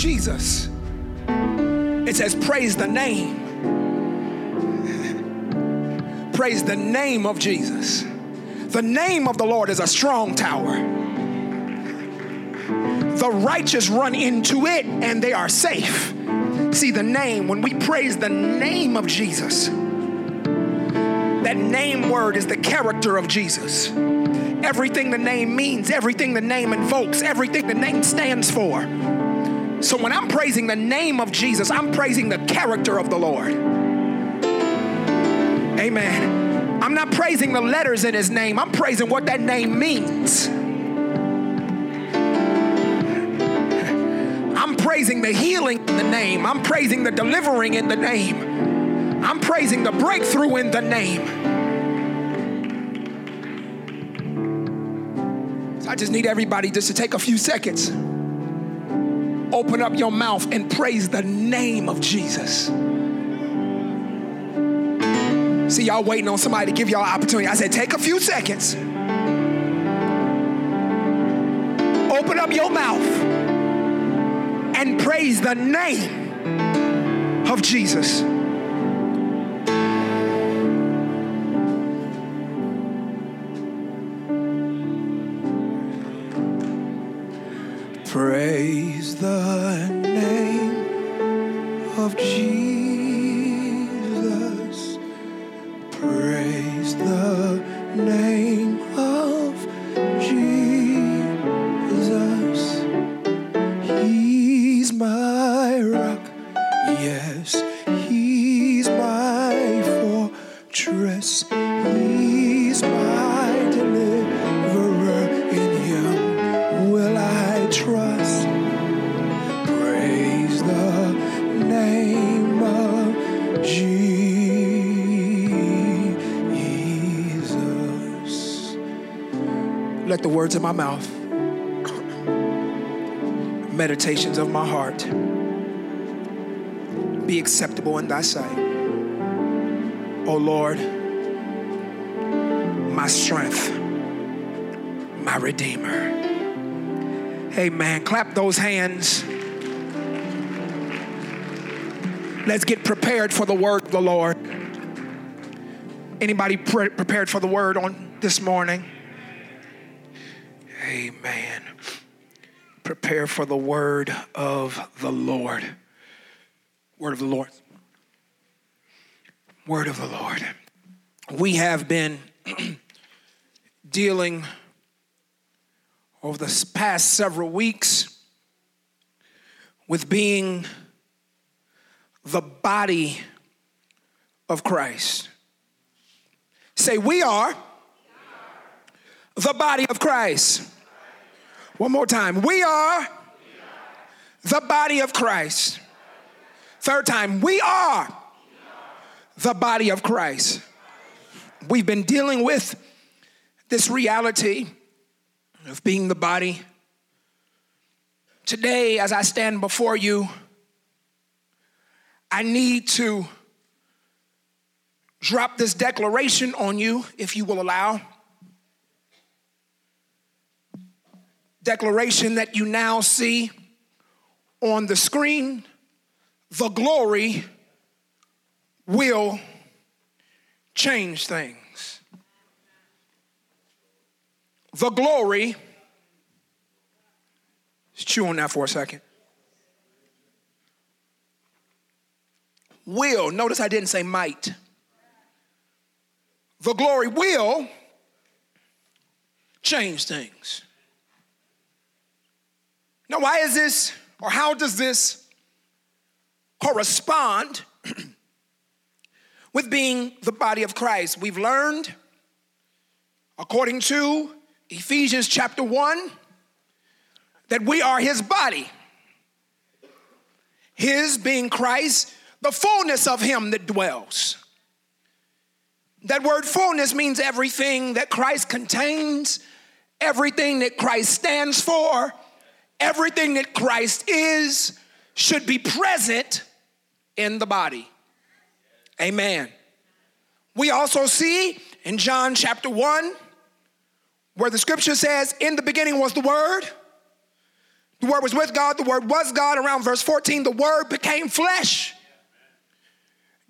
Jesus, it says, praise the name. praise the name of Jesus. The name of the Lord is a strong tower. The righteous run into it and they are safe. See, the name, when we praise the name of Jesus, that name word is the character of Jesus. Everything the name means, everything the name invokes, everything the name stands for. So when I'm praising the name of Jesus, I'm praising the character of the Lord. Amen. I'm not praising the letters in his name, I'm praising what that name means. I'm praising the healing in the name, I'm praising the delivering in the name, I'm praising the breakthrough in the name. I just need everybody just to take a few seconds. Open up your mouth and praise the name of Jesus. See, y'all waiting on somebody to give y'all opportunity. I said, take a few seconds. Open up your mouth and praise the name of Jesus. Praise the name of Jesus. Let the words of my mouth, meditations of my heart, be acceptable in thy sight. O Lord, my strength, my redeemer. Amen. Clap those hands. Let's get prepared for the word of the Lord. Anybody pre- prepared for the word on this morning? Prepare for the word of the Lord. Word of the Lord. Word of the Lord. We have been dealing over the past several weeks with being the body of Christ. Say, we are the body of Christ. One more time. We are the body of Christ. Third time. We are the body of Christ. We've been dealing with this reality of being the body. Today, as I stand before you, I need to drop this declaration on you, if you will allow. Declaration that you now see on the screen. The glory will change things. The glory, chew on that for a second. Will, notice I didn't say might. The glory will change things. Now, why is this, or how does this correspond with being the body of Christ? We've learned, according to Ephesians chapter 1, that we are his body. His being Christ, the fullness of him that dwells. That word fullness means everything that Christ contains, everything that Christ stands for, everything that Christ is should be present in the body. Amen. We also see in John chapter 1 where the scripture says, In the beginning was the Word, The Word was with God, the Word was God. Around verse 14, the Word became flesh,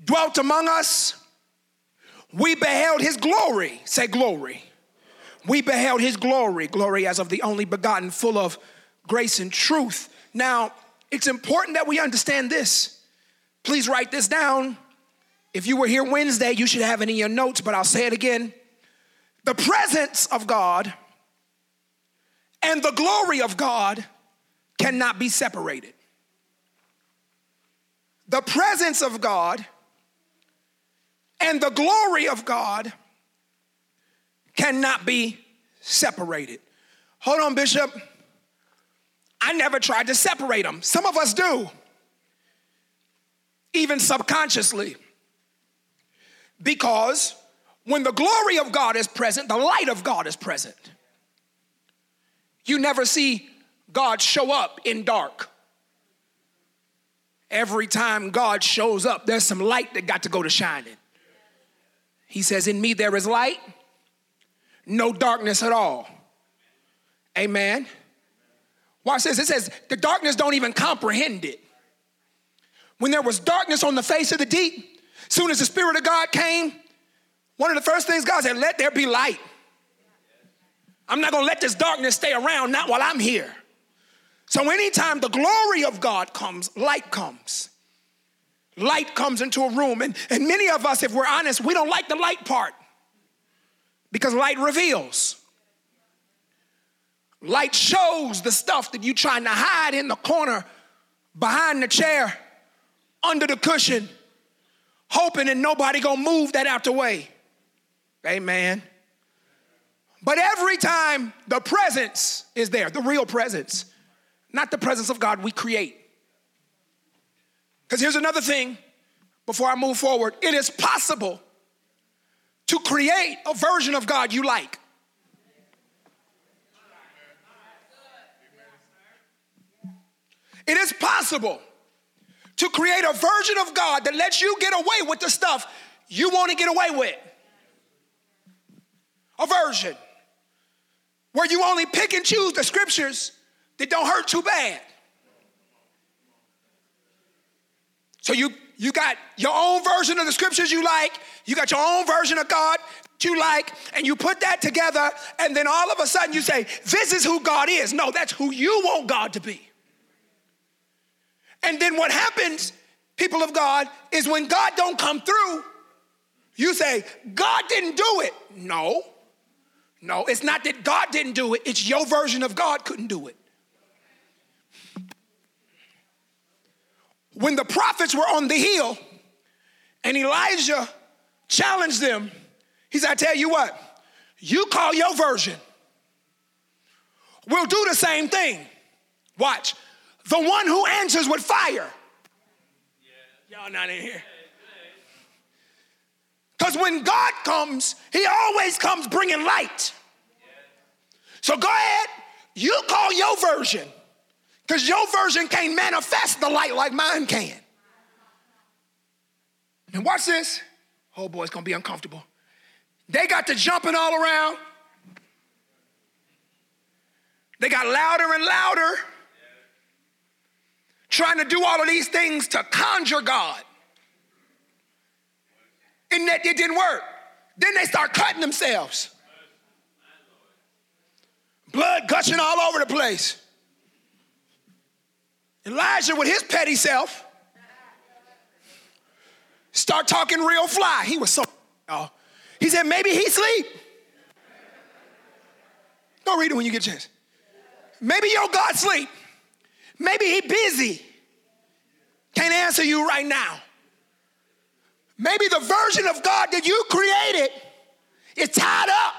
dwelt among us. We beheld His glory. Say, glory. We beheld His glory, glory as of the only begotten, full of grace and truth. Now, it's important that we understand this. Please write this down. If you were here Wednesday, you should have it in your notes, but I'll say it again. The presence of God and the glory of God cannot be separated. The presence of God and the glory of God cannot be separated. Hold on, Bishop. I never tried to separate them. Some of us do, even subconsciously. Because when the glory of God is present, the light of God is present. You never see God show up in dark. Every time God shows up, there's some light that got to go to shining. He says, In me there is light, no darkness at all. Amen. Watch this. It says, The darkness don't even comprehend it. When there was darkness on the face of the deep, soon as the Spirit of God came, one of the first things God said, Let there be light. I'm not gonna let this darkness stay around, not while I'm here. So, anytime the glory of God comes, light comes. Light comes into a room. And, and many of us, if we're honest, we don't like the light part because light reveals. Light shows the stuff that you're trying to hide in the corner, behind the chair, under the cushion, hoping that nobody gonna move that out the way. Amen. But every time the presence is there, the real presence, not the presence of God we create. Because here's another thing before I move forward it is possible to create a version of God you like. It is possible to create a version of God that lets you get away with the stuff you want to get away with. A version where you only pick and choose the scriptures that don't hurt too bad. So you you got your own version of the scriptures you like, you got your own version of God you like, and you put that together, and then all of a sudden you say, This is who God is. No, that's who you want God to be. And then what happens, people of God, is when God don't come through, you say, God didn't do it. No. No, it's not that God didn't do it, it's your version of God couldn't do it. When the prophets were on the hill and Elijah challenged them, he said, I tell you what, you call your version. We'll do the same thing. Watch. The one who answers with fire. Y'all not in here. Because when God comes, He always comes bringing light. So go ahead, you call your version, because your version can't manifest the light like mine can. And watch this. Oh boy, it's gonna be uncomfortable. They got to jumping all around. They got louder and louder, trying to do all of these things to conjure God and that it didn't work. Then they start cutting themselves. Blood gushing all over the place. Elijah, with his petty self, start talking real fly. He was so, y'all. He said, maybe he sleep. Go read it when you get a chance. Maybe your God sleep. Maybe he busy. Can't answer you right now. Maybe the version of God that you created is tied up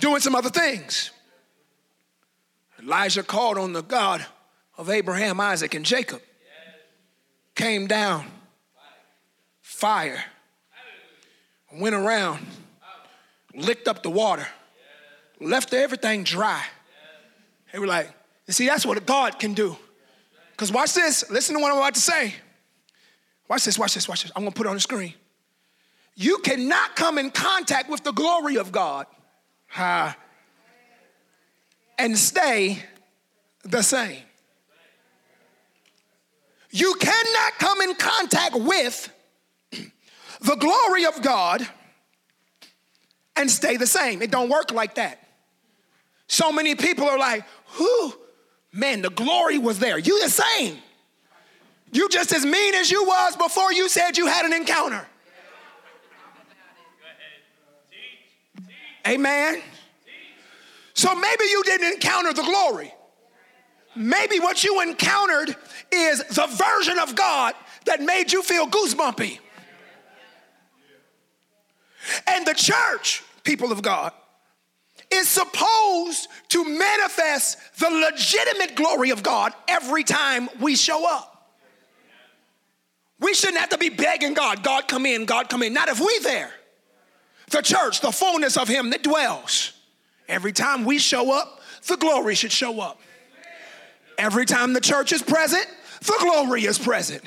doing some other things. Elijah called on the God of Abraham, Isaac, and Jacob. Came down, fire, went around, licked up the water, left everything dry. They were like, you see, that's what God can do. Because watch this, listen to what I'm about to say. Watch this, watch this, watch this. I'm gonna put it on the screen. You cannot come in contact with the glory of God and stay the same. You cannot come in contact with the glory of God and stay the same. It don't work like that. So many people are like, whoo, man, the glory was there. You the same. You just as mean as you was before you said you had an encounter. Amen. So maybe you didn't encounter the glory. Maybe what you encountered is the version of God that made you feel goosebumpy. And the church, people of God, is supposed to manifest the legitimate glory of God every time we show up. We shouldn't have to be begging God, God come in, God come in. Not if we there. The church, the fullness of him that dwells. Every time we show up, the glory should show up. Every time the church is present, the glory is present.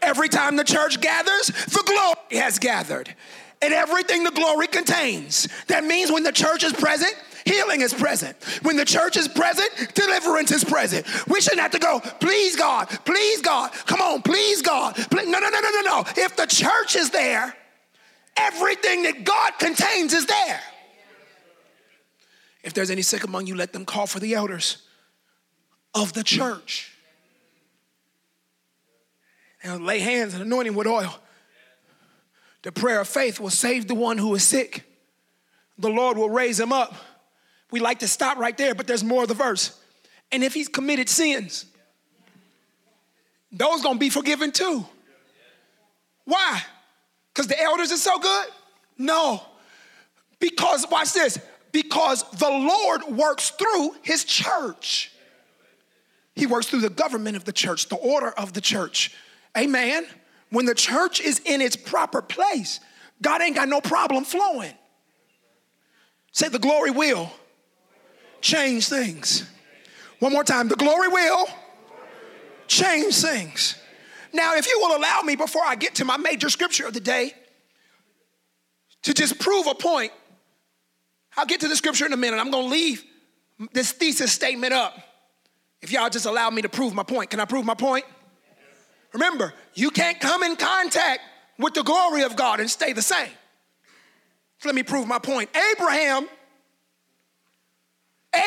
Every time the church gathers, the glory has gathered. And everything the glory contains. That means when the church is present, healing is present. When the church is present, deliverance is present. We shouldn't have to go, please God, please God, come on, please God. Please. No, no, no, no, no, no. If the church is there, everything that God contains is there. If there's any sick among you, let them call for the elders of the church. And lay hands and anoint him with oil. The prayer of faith will save the one who is sick. The Lord will raise him up. We like to stop right there, but there's more of the verse. And if he's committed sins, those gonna be forgiven too. Why? Because the elders are so good? No. Because, watch this, because the Lord works through his church. He works through the government of the church, the order of the church. Amen. When the church is in its proper place, God ain't got no problem flowing. Say, the glory will change things. One more time, the glory will change things. Now, if you will allow me before I get to my major scripture of the day to just prove a point, I'll get to the scripture in a minute. I'm going to leave this thesis statement up. If y'all just allow me to prove my point, can I prove my point? Remember, you can't come in contact with the glory of God and stay the same. Let me prove my point. Abraham,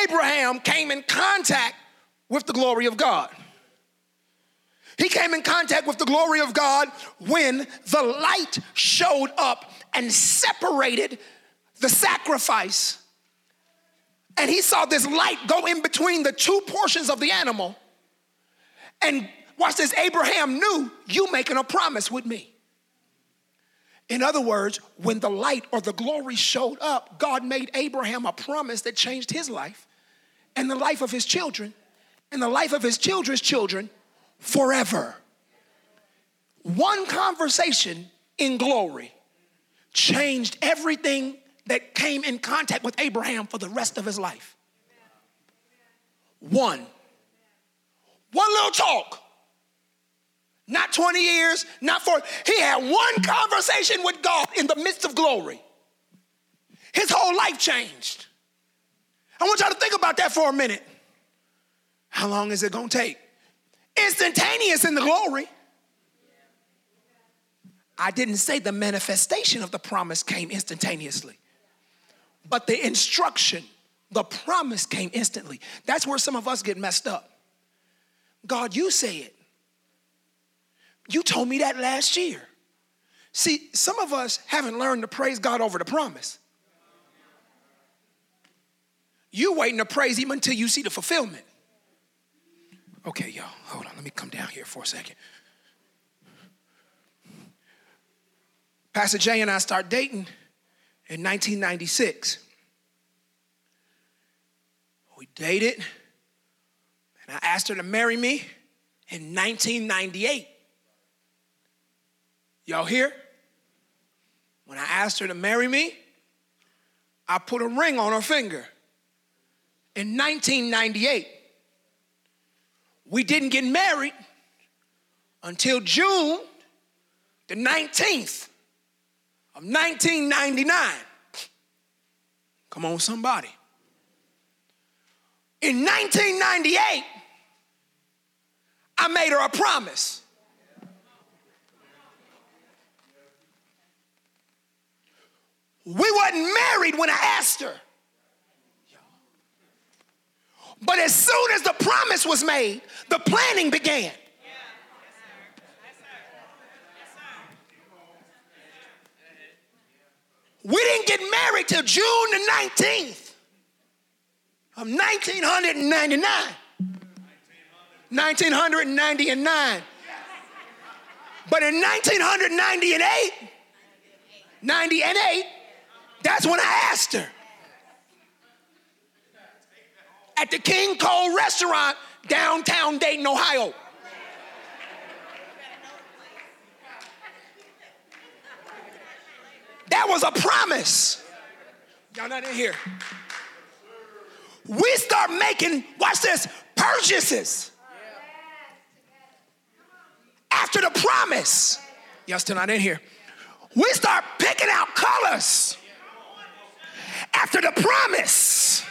Abraham came in contact with the glory of God. He came in contact with the glory of God when the light showed up and separated the sacrifice and he saw this light go in between the two portions of the animal. And watch this Abraham knew you making a promise with me. In other words, when the light or the glory showed up, God made Abraham a promise that changed his life and the life of his children and the life of his children's children forever. One conversation in glory changed everything that came in contact with Abraham for the rest of his life. One. One little talk. Not 20 years, not 40. He had one conversation with God in the midst of glory. His whole life changed. I want y'all to think about that for a minute. How long is it gonna take? Instantaneous in the glory. I didn't say the manifestation of the promise came instantaneously but the instruction, the promise came instantly. That's where some of us get messed up. God, you say it. You told me that last year. See, some of us haven't learned to praise God over the promise. You waiting to praise Him until you see the fulfillment. Okay, y'all, hold on. Let me come down here for a second. Pastor Jay and I start dating in 1996. We dated, and I asked her to marry me in 1998. Y'all here? When I asked her to marry me, I put a ring on her finger in 1998. We didn't get married until June the 19th of 1999. Come on, somebody. In 1998, I made her a promise. We wasn't married when I asked her. But as soon as the promise was made, the planning began. We didn't get married till June the 19th of 1999. 1999. But in 1990 and 8, 90 and 8, that's when I asked her. At the King Cole restaurant downtown Dayton, Ohio. That was a promise. Y'all not in here. We start making, watch this, purchases after the promise. Y'all still not in here. We start picking out colors after the promise,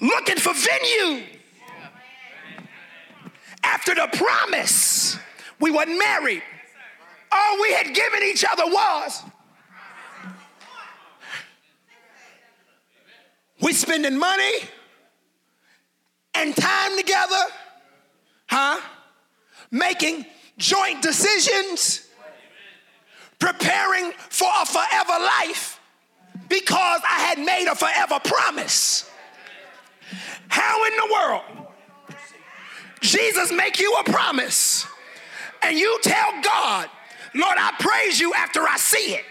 looking for venue after the promise. We weren't married. All we had given each other was We spending money and time together, huh? Making joint decisions, preparing for a forever life because I had made a forever promise. How in the world Jesus make you a promise and you tell God, Lord, I praise you after I see it.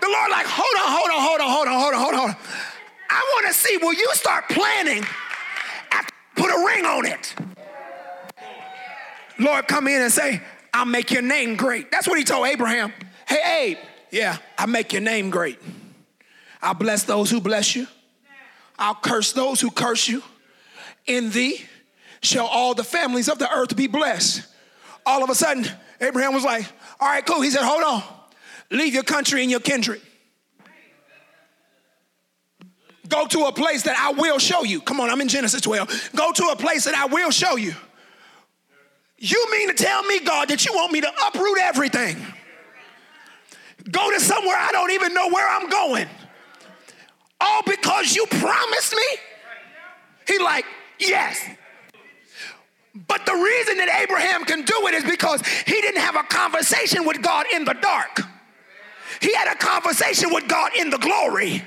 The Lord like, hold on, hold on, hold on, hold on, hold on, hold on. I want to see, will you start planning after put a ring on it? Lord, come in and say, I'll make your name great. That's what he told Abraham. Hey, Abe, yeah, I'll make your name great. I'll bless those who bless you. I'll curse those who curse you. In thee shall all the families of the earth be blessed. All of a sudden, Abraham was like, All right, cool. He said, Hold on. Leave your country and your kindred. Go to a place that I will show you. Come on, I'm in Genesis 12. Go to a place that I will show you. You mean to tell me, God, that you want me to uproot everything? Go to somewhere I don't even know where I'm going. All because you promised me? He like, yes. But the reason that Abraham can do it is because he didn't have a conversation with God in the dark. He had a conversation with God in the glory.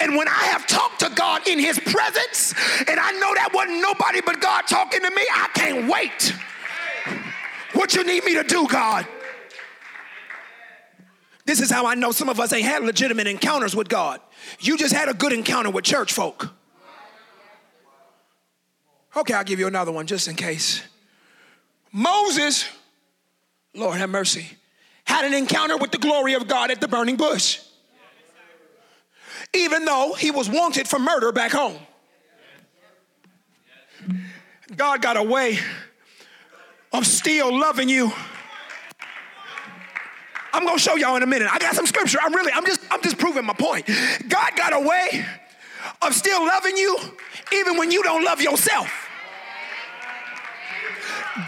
And when I have talked to God in his presence, and I know that wasn't nobody but God talking to me, I can't wait. What you need me to do, God? This is how I know some of us ain't had legitimate encounters with God. You just had a good encounter with church folk. Okay, I'll give you another one just in case. Moses, Lord have mercy, had an encounter with the glory of God at the burning bush even though he was wanted for murder back home. God got a way of still loving you. I'm gonna show y'all in a minute. I got some scripture. I'm really, I'm just, I'm just proving my point. God got a way of still loving you even when you don't love yourself.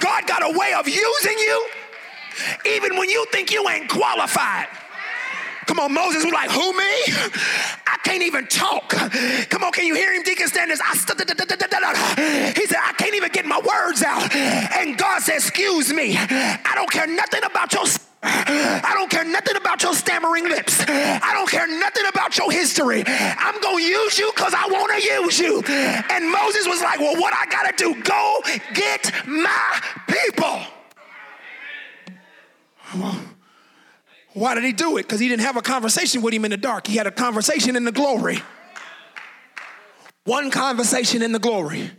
God got a way of using you even when you think you ain't qualified. Come on, Moses was like, Who, me? I can't even talk. Come on, can you hear him, Deacon Standards? I st- he said, I can't even get my words out. And God said, Excuse me, I don't care nothing about your. I don't care nothing about your stammering lips. I don't care nothing about your history. I'm going to use you because I want to use you. And Moses was like, Well, what I got to do? Go get my people. Why did he do it? Because he didn't have a conversation with him in the dark. He had a conversation in the glory. One conversation in the glory.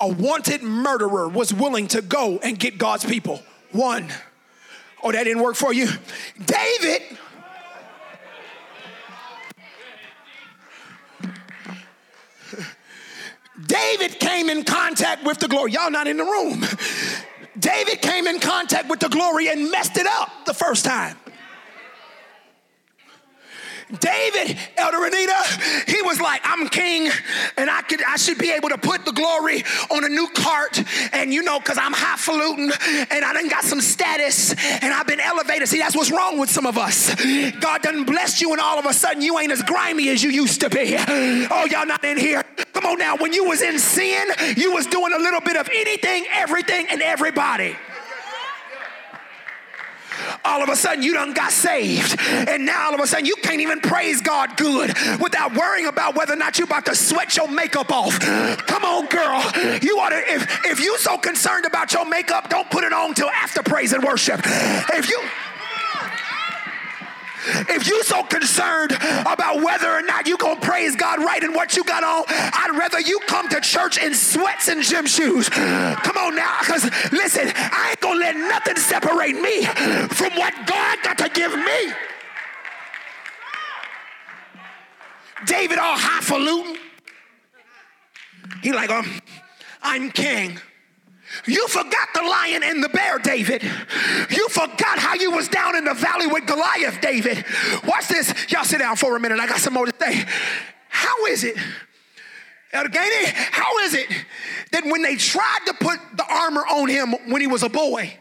A wanted murderer was willing to go and get God's people. One. Oh, that didn't work for you? David. David came in contact with the glory. Y'all not in the room. David came in contact with the glory and messed it up the first time. David, Elder Renita, he was like, I'm king and I could I should be able to put the glory on a new cart. And you know, because I'm highfalutin and I done got some status and I've been elevated. See, that's what's wrong with some of us. God done blessed you and all of a sudden you ain't as grimy as you used to be. Oh, y'all not in here. Come on now, when you was in sin, you was doing a little bit of anything, everything, and everybody all of a sudden you done got saved. And now all of a sudden you can't even praise God good without worrying about whether or not you about to sweat your makeup off. Come on, girl. You ought to, if, if you so concerned about your makeup, don't put it on till after praise and worship. If you if you so concerned about whether or not you gonna praise God right in what you got on, I'd rather you come to church in sweats and gym shoes. Come on now, because listen, I ain't gonna let nothing separate me from what God got to give me. David all highfalutin. He like, um, I'm king. You forgot the lion and the bear, David. You forgot how you was down in the valley with Goliath, David. Watch this. Y'all sit down for a minute. I got some more to say. How is it, Elder how is it that when they tried to put the armor on him when he was a boy,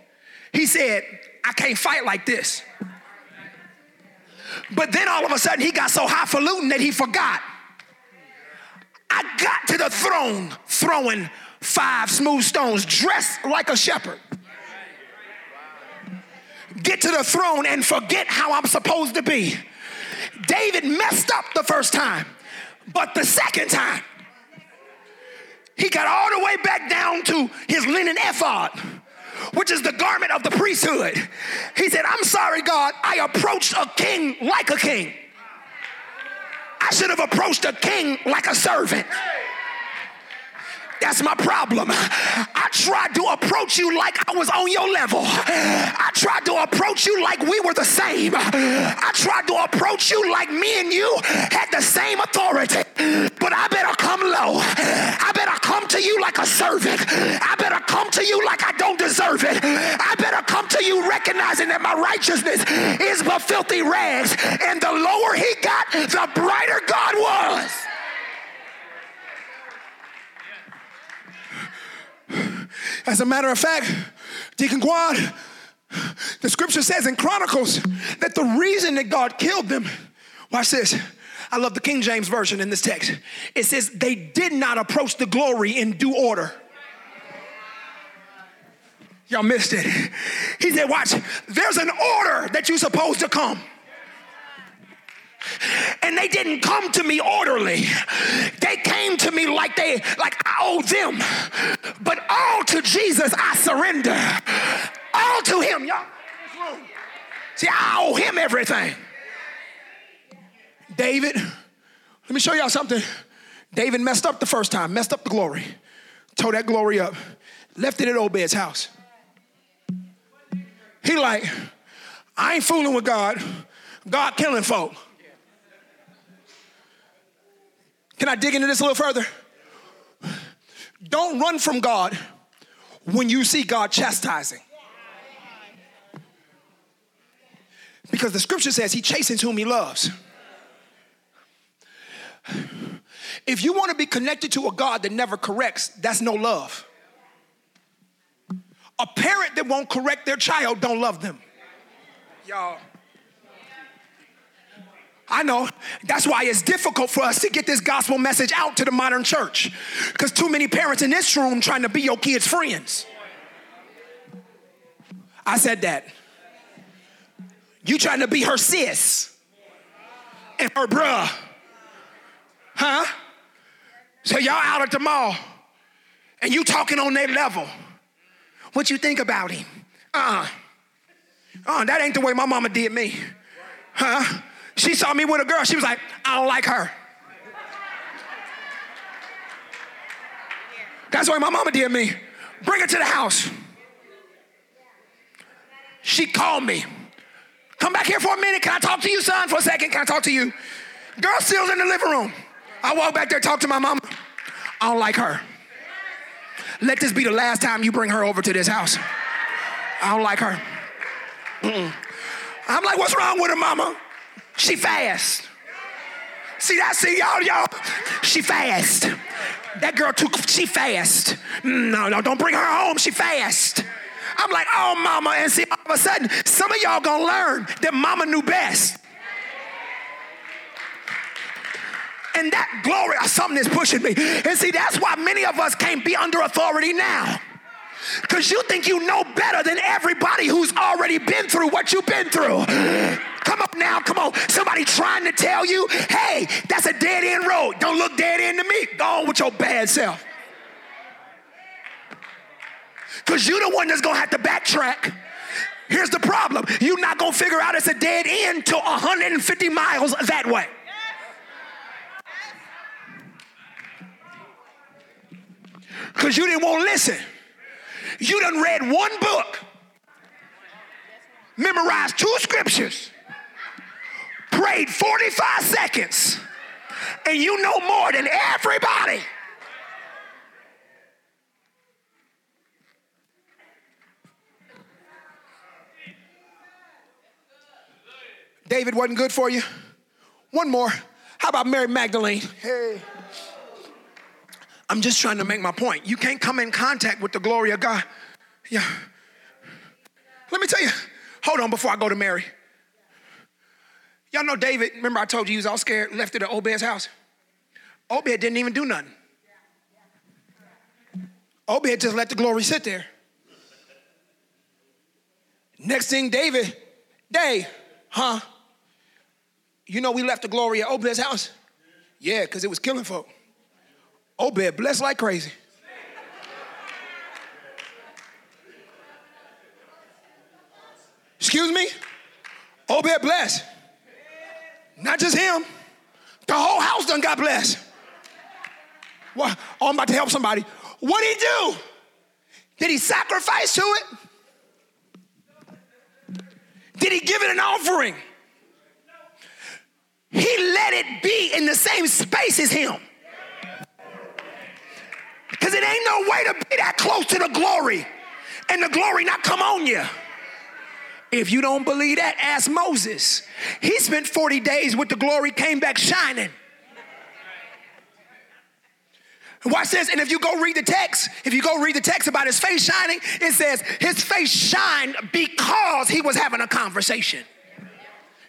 he said, I can't fight like this. But then all of a sudden he got so highfalutin that he forgot. I got to the throne throwing five smooth stones, dressed like a shepherd. Get to the throne and forget how I'm supposed to be. David messed up the first time, but the second time, he got all the way back down to his linen ephod, which is the garment of the priesthood. He said, I'm sorry, God, I approached a king like a king. I should have approached a king like a servant. That's my problem. I tried to approach you like I was on your level. I tried to approach you like we were the same. I tried to approach you like me and you had the same authority. But I better come low. I better come to you like a servant. I better come to you like I don't deserve it. I better come to you recognizing that my righteousness is but filthy rags. And the lower he got, the brighter God was. As a matter of fact, Deacon Quad, the scripture says in Chronicles that the reason that God killed them, watch this. I love the King James Version in this text. It says they did not approach the glory in due order. Y'all missed it. He said, Watch, there's an order that you're supposed to come and they didn't come to me orderly. They came to me like they like I owe them. But all to Jesus I surrender. All to him, y'all. See, I owe him everything. David, let me show y'all something. David messed up the first time, messed up the glory, tore that glory up, left it at Obed's house. He like, I ain't fooling with God. God killing folk. Can I dig into this a little further? Don't run from God when you see God chastising. Because the scripture says he chastens whom he loves. If you want to be connected to a God that never corrects, that's no love. A parent that won't correct their child don't love them. Y'all. I know. That's why it's difficult for us to get this gospel message out to the modern church. Because too many parents in this room trying to be your kids' friends. I said that. You trying to be her sis and her bruh. Huh? So y'all out at the mall and you talking on their level. What you think about him? Uh-uh. Uh, that ain't the way my mama did me. Huh? She saw me with a girl. She was like, I don't like her. That's why my mama did me. Bring her to the house. She called me. Come back here for a minute. Can I talk to you, son, for a second? Can I talk to you? Girl still's in the living room. I walk back there, talk to my mama. I don't like her. Let this be the last time you bring her over to this house. I don't like her. Mm-mm. I'm like, what's wrong with her, mama? She fast. See that? See y'all, y'all. She fast. That girl too. She fast. Mm, no, no, don't bring her home. She fast. I'm like, oh, mama. And see, all of a sudden, some of y'all gonna learn that mama knew best. And that glory, something is pushing me. And see, that's why many of us can't be under authority now. Because you think you know better than everybody who's already been through what you've been through. Come on now, come on. Somebody trying to tell you, hey, that's a dead end road. Don't look dead end to me. Go on with your bad self. Because you're the one that's going to have to backtrack. Here's the problem you're not going to figure out it's a dead end till 150 miles that way. Because you didn't want to listen. You done read one book, memorized two scriptures, prayed 45 seconds, and you know more than everybody. David wasn't good for you. One more. How about Mary Magdalene? Hey. I'm just trying to make my point. You can't come in contact with the glory of God. Yeah. Let me tell you, hold on before I go to Mary. Y'all know David, remember I told you he was all scared, left it at Obed's house? Obed didn't even do nothing. Obed just let the glory sit there. Next thing, David, Day, huh? You know we left the glory at Obed's house? Yeah, because it was killing folk. Obed blessed like crazy. Excuse me? Obed blessed. Not just him. The whole house done got blessed. Well, oh, I'm about to help somebody. What did he do? Did he sacrifice to it? Did he give it an offering? He let it be in the same space as him. Because it ain't no way to be that close to the glory and the glory not come on you. If you don't believe that, ask Moses. He spent 40 days with the glory, came back shining. Watch this, and if you go read the text, if you go read the text about his face shining, it says his face shined because he was having a conversation.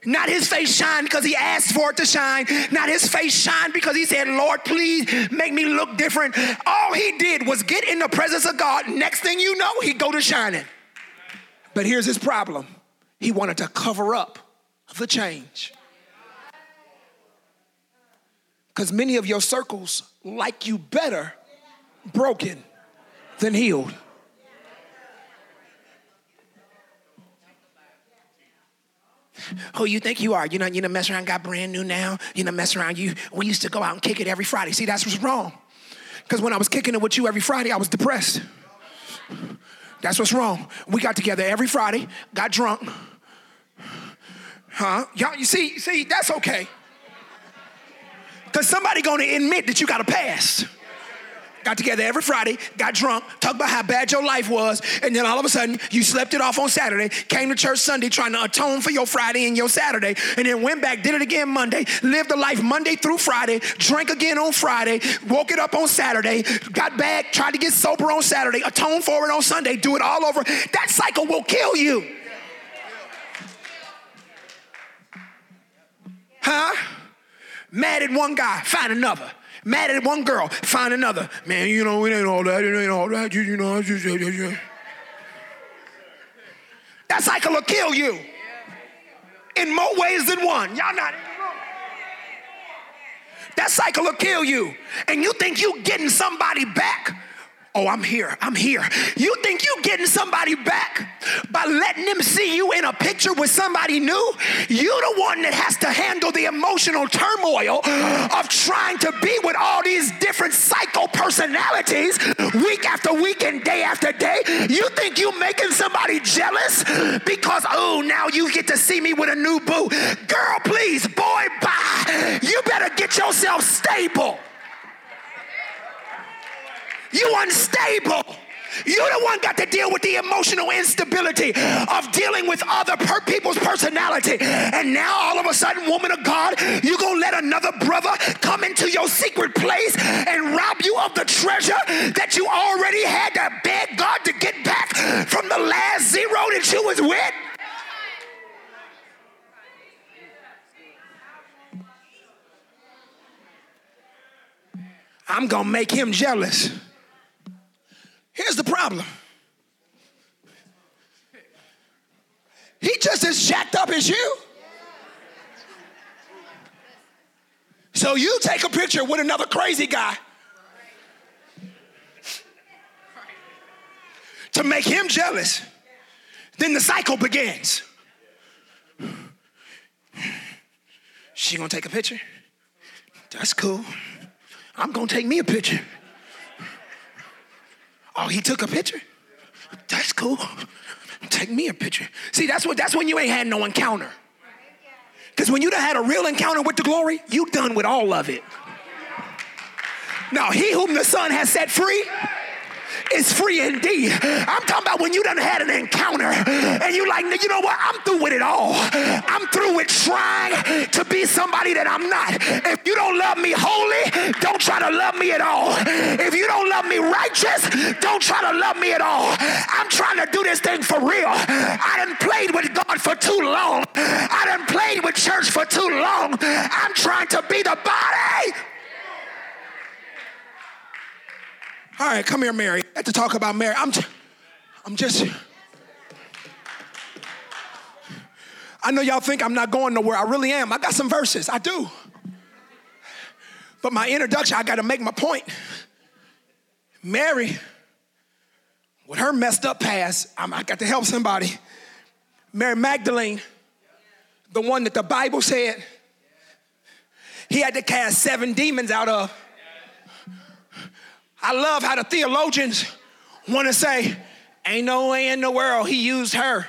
Not his face shine because he asked for it to shine. Not his face shine because he said, Lord, please make me look different. All he did was get in the presence of God. Next thing you know, he go to shining. But here's his problem. He wanted to cover up the change. Because many of your circles like you better broken than healed. Who you think you are. You know, you know, mess around, got brand new now. You know, mess around. You we used to go out and kick it every Friday. See, that's what's wrong. Because when I was kicking it with you every Friday, I was depressed. That's what's wrong. We got together every Friday, got drunk. Huh? Y'all, you see, see, that's okay. Because somebody gonna admit that you got a past got together every Friday, got drunk, talked about how bad your life was, and then all of a sudden you slept it off on Saturday, came to church Sunday trying to atone for your Friday and your Saturday, and then went back, did it again Monday, lived the life Monday through Friday, drank again on Friday, woke it up on Saturday, got back, tried to get sober on Saturday, atone for it on Sunday, do it all over. That cycle will kill you. Huh? Mad at one guy, find another. Mad at one girl, find another. Man, you know, it ain't all that, it ain't all that. You, you know, just, just, that cycle will kill you in more ways than one. Y'all not that cycle will kill you. And you think you getting somebody back Oh, I'm here. I'm here. You think you getting somebody back by letting them see you in a picture with somebody new? You the one that has to handle the emotional turmoil of trying to be with all these different psycho personalities week after week and day after day. You think you making somebody jealous because oh now you get to see me with a new boo. Girl, please, boy, bye. You better get yourself stable. You unstable. You're the one got to deal with the emotional instability of dealing with other per- people's personality. And now all of a sudden, woman of God, you're gonna let another brother come into your secret place and rob you of the treasure that you already had to beg God to get back from the last zero that you was with? I'm going to make him jealous. Here's the problem. He just as jacked up as you. So you take a picture with another crazy guy to make him jealous. Then the cycle begins. She gonna take a picture? That's cool. I'm gonna take me a picture. Oh, he took a picture? That's cool. Take me a picture. See, that's what that's when you ain't had no encounter. Because when you done had a real encounter with the glory, you done with all of it. Now, he whom the Son has set free is free indeed. I'm talking about when you done had an encounter and you like, you know what? I'm through with it all. I'm through with trying to be somebody that I'm not. If you don't love me holy, don't try to love me at all. If you don't love me righteous, don't try to love me at all. I'm trying to do this thing for real. I done played with God for too long. I done played with church for too long. I'm trying to be the body All right, come here, Mary. I have to talk about Mary. I'm, t- I'm just. I know y'all think I'm not going nowhere. I really am. I got some verses. I do. But my introduction, I got to make my point. Mary, with her messed up past, I got to help somebody. Mary Magdalene, the one that the Bible said he had to cast seven demons out of. I love how the theologians want to say, ain't no way in the world he used her.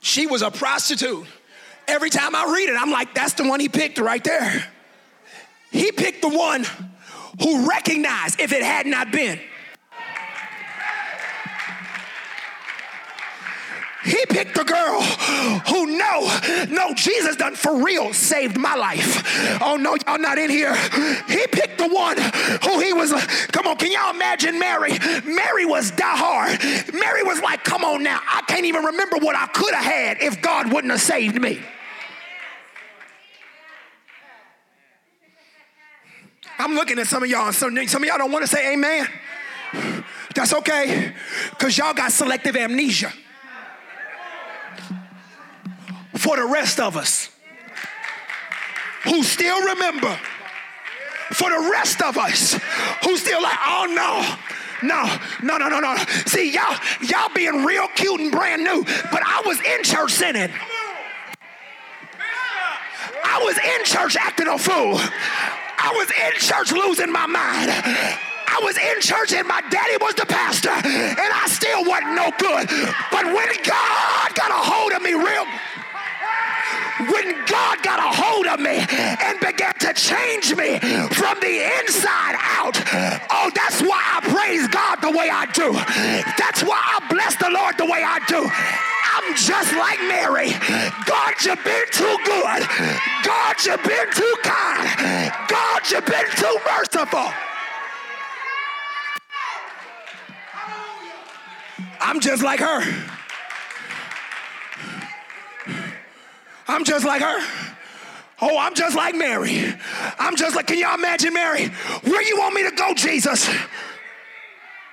She was a prostitute. Every time I read it, I'm like, that's the one he picked right there. He picked the one who recognized if it had not been He picked the girl who know, no, Jesus done for real saved my life. Oh no, y'all not in here. He picked the one who he was, come on, can y'all imagine Mary? Mary was die hard. Mary was like, come on now, I can't even remember what I could have had if God wouldn't have saved me. I'm looking at some of y'all, some, some of y'all don't want to say amen. That's okay, because y'all got selective amnesia for the rest of us who still remember, for the rest of us who still like, oh no. No, no, no, no, no. See, y'all, y'all being real cute and brand new, but I was in church sinning. I was in church acting a fool. I was in church losing my mind. I was in church and my daddy was the pastor, and I still wasn't no good. But when God got a hold of me real when God got a hold of me and began to change me from the inside out. Oh, that's why I praise God the way I do. That's why I bless the Lord the way I do. I'm just like Mary. God, you've been too good. God, you've been too kind. God, you've been too merciful. I'm just like her. I'm just like her. Oh, I'm just like Mary. I'm just like, can y'all imagine Mary? Where you want me to go, Jesus?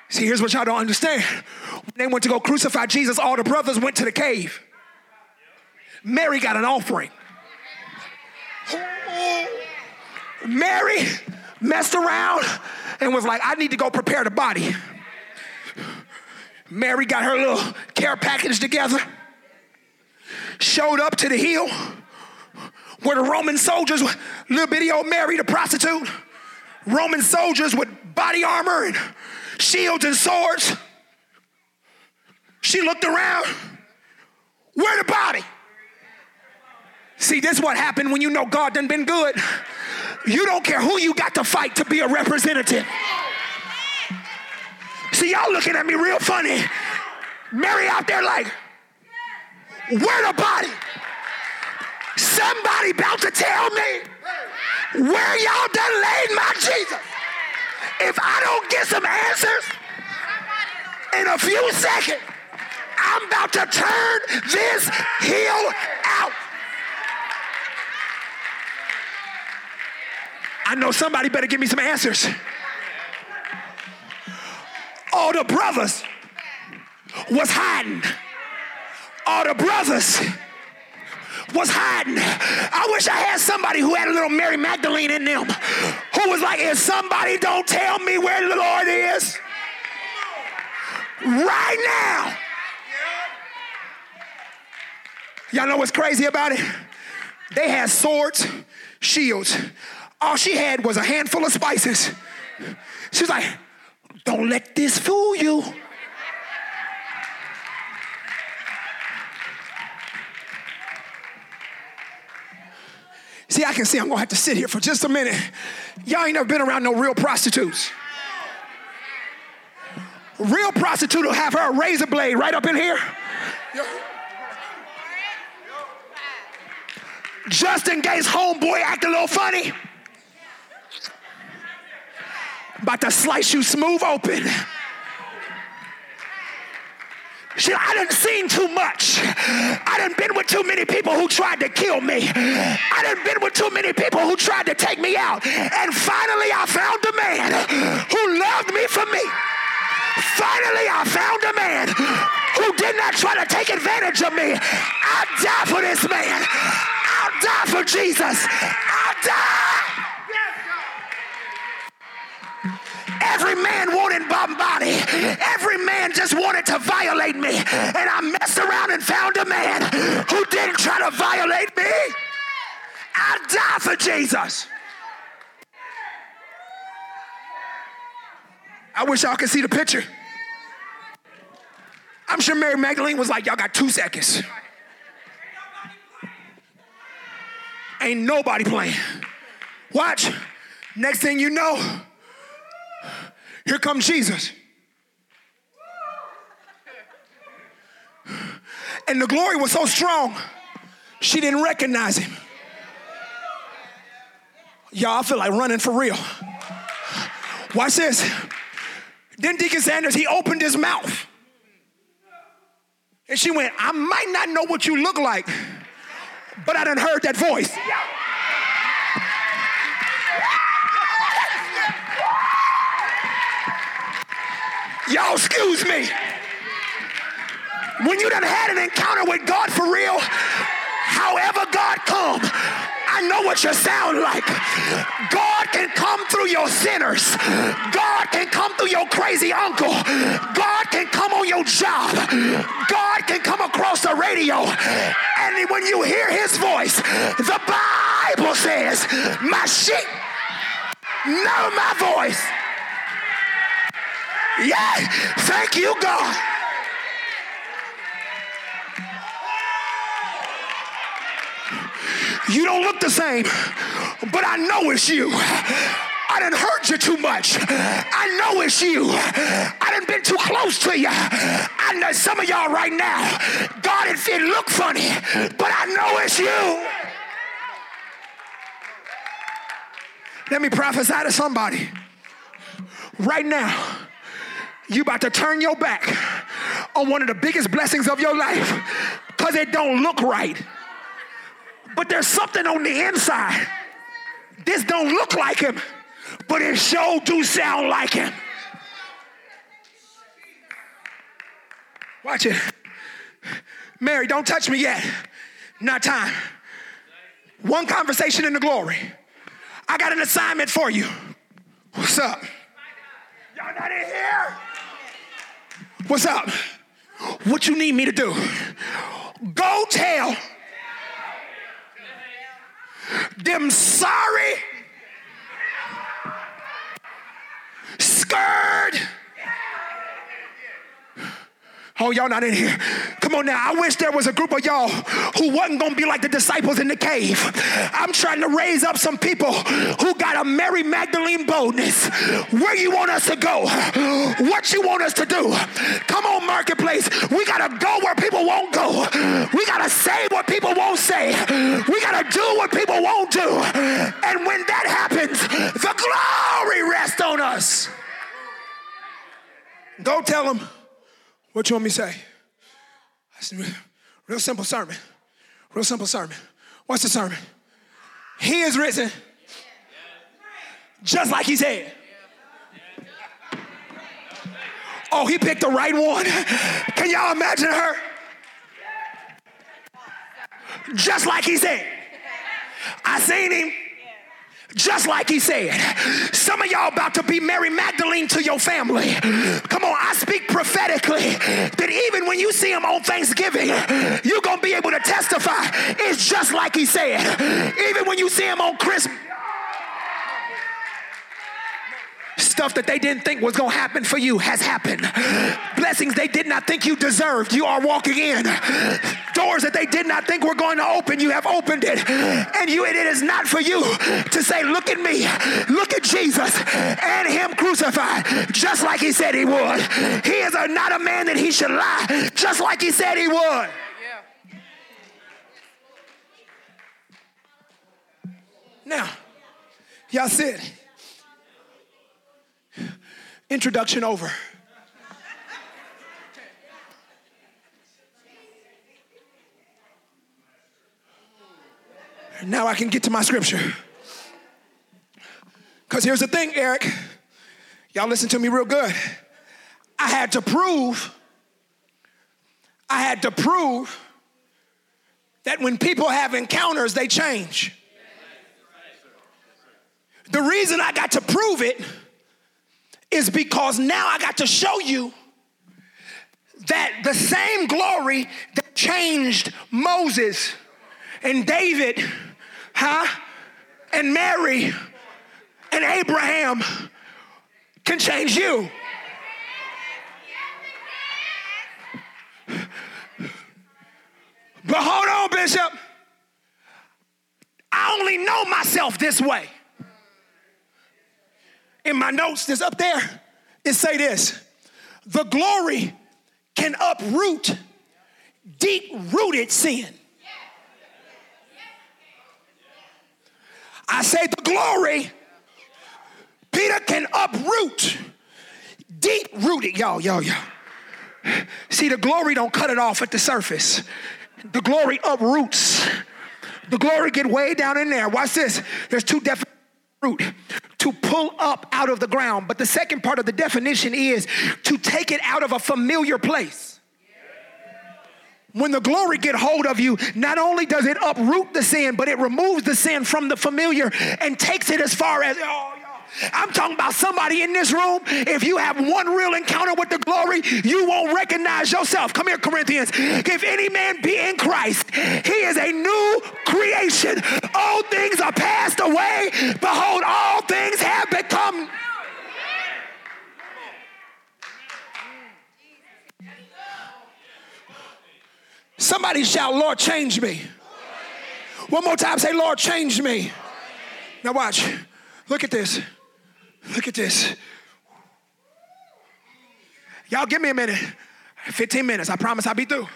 See, here's what y'all don't understand. When they went to go crucify Jesus, all the brothers went to the cave. Mary got an offering. Oh, Mary messed around and was like, I need to go prepare the body. Mary got her little care package together showed up to the hill where the Roman soldiers, little bitty old Mary, the prostitute, Roman soldiers with body armor and shields and swords. She looked around. Where the body? See, this is what happened when you know God done been good. You don't care who you got to fight to be a representative. See, y'all looking at me real funny. Mary out there like, where the body? Somebody about to tell me where y'all done laid my Jesus? If I don't get some answers in a few seconds, I'm about to turn this hill out. I know somebody better give me some answers. All the brothers was hiding. All the brothers was hiding. I wish I had somebody who had a little Mary Magdalene in them who was like, if somebody don't tell me where the Lord is right now. Y'all know what's crazy about it? They had swords, shields. All she had was a handful of spices. She's like, don't let this fool you. See, I can see I'm gonna have to sit here for just a minute. Y'all ain't never been around no real prostitutes. Real prostitute will have her razor blade right up in here. Just in case homeboy act a little funny. About to slice you smooth open. Shit, I done seen too much. I done been with too many people who tried to kill me. I done been with too many people who tried to take me out. And finally I found a man who loved me for me. Finally I found a man who did not try to take advantage of me. I'll die for this man. I'll die for Jesus. I'll die. Every man wanted Bombadi. Every man just wanted to violate me. And I messed around and found a man who didn't try to violate me. I'd die for Jesus. I wish y'all could see the picture. I'm sure Mary Magdalene was like, y'all got two seconds. Ain't nobody playing. Watch. Next thing you know, here comes Jesus. And the glory was so strong, she didn't recognize him. Y'all, I feel like running for real. Watch this. Then Deacon Sanders, he opened his mouth. And she went, I might not know what you look like, but I done heard that voice. Y'all, excuse me. When you done had an encounter with God for real, however God come, I know what you sound like. God can come through your sinners. God can come through your crazy uncle. God can come on your job. God can come across the radio. And when you hear his voice, the Bible says, my sheep know my voice. Yeah, thank you, God. You don't look the same, but I know it's you. I didn't hurt you too much. I know it's you. I didn't been too close to you. I know some of y'all right now, God, it, it look funny, but I know it's you. Let me prophesy to somebody. Right now, you about to turn your back on one of the biggest blessings of your life because it don't look right. But there's something on the inside. This don't look like him, but it sure do sound like him. Watch it. Mary, don't touch me yet. Not time. One conversation in the glory. I got an assignment for you. What's up? Y'all not in here? What's up? What you need me to do? Go tell them sorry, scared. Oh, y'all not in here. Come on now. I wish there was a group of y'all who wasn't going to be like the disciples in the cave. I'm trying to raise up some people who got a Mary Magdalene boldness. Where you want us to go? What you want us to do? Come on, marketplace. We got to go where people won't go. We got to say what people won't say. We got to do what people won't do. And when that happens, the glory rests on us. Go tell them what you want me to say. Real simple sermon. Real simple sermon. What's the sermon? He is risen. Just like he said. Oh, he picked the right one. Can y'all imagine her? Just like he said. I seen him just like he said. Some of y'all about to be Mary Magdalene to your family. Come on, I speak prophetically that even when you see him on Thanksgiving, you're going to be able to testify. It's just like he said. Even when you see him on Christmas, Stuff that they didn't think was going to happen for you has happened. Blessings they did not think you deserved, you are walking in. Doors that they did not think were going to open, you have opened it. And you it is not for you to say, look at me, look at Jesus and him crucified, just like he said he would. He is a, not a man that he should lie, just like he said he would. Now, y'all sit. Introduction over. Now I can get to my scripture. Because here's the thing, Eric. Y'all listen to me real good. I had to prove, I had to prove that when people have encounters, they change. The reason I got to prove it is because now I got to show you that the same glory that changed Moses and David, huh, and Mary and Abraham can change you. But hold on, Bishop. I only know myself this way in my notes that's up there, it say this the glory can uproot deep rooted sin. I say the glory, Peter can uproot deep rooted, y'all, y'all, y'all. See, the glory don't cut it off at the surface. The glory uproots. The glory get way down in there. Watch this. There's two definitions to pull up out of the ground. But the second part of the definition is to take it out of a familiar place. When the glory get hold of you, not only does it uproot the sin, but it removes the sin from the familiar and takes it as far as, oh, I'm talking about somebody in this room. If you have one real encounter with the glory, you won't recognize yourself. Come here, Corinthians. If any man be in Christ, he is a new creation. All things are passed away. Behold, all things have become. Somebody shout, Lord, change me. One more time, say, Lord, change me. Now, watch. Look at this. Look at this. Y'all give me a minute. 15 minutes. I promise I'll be through.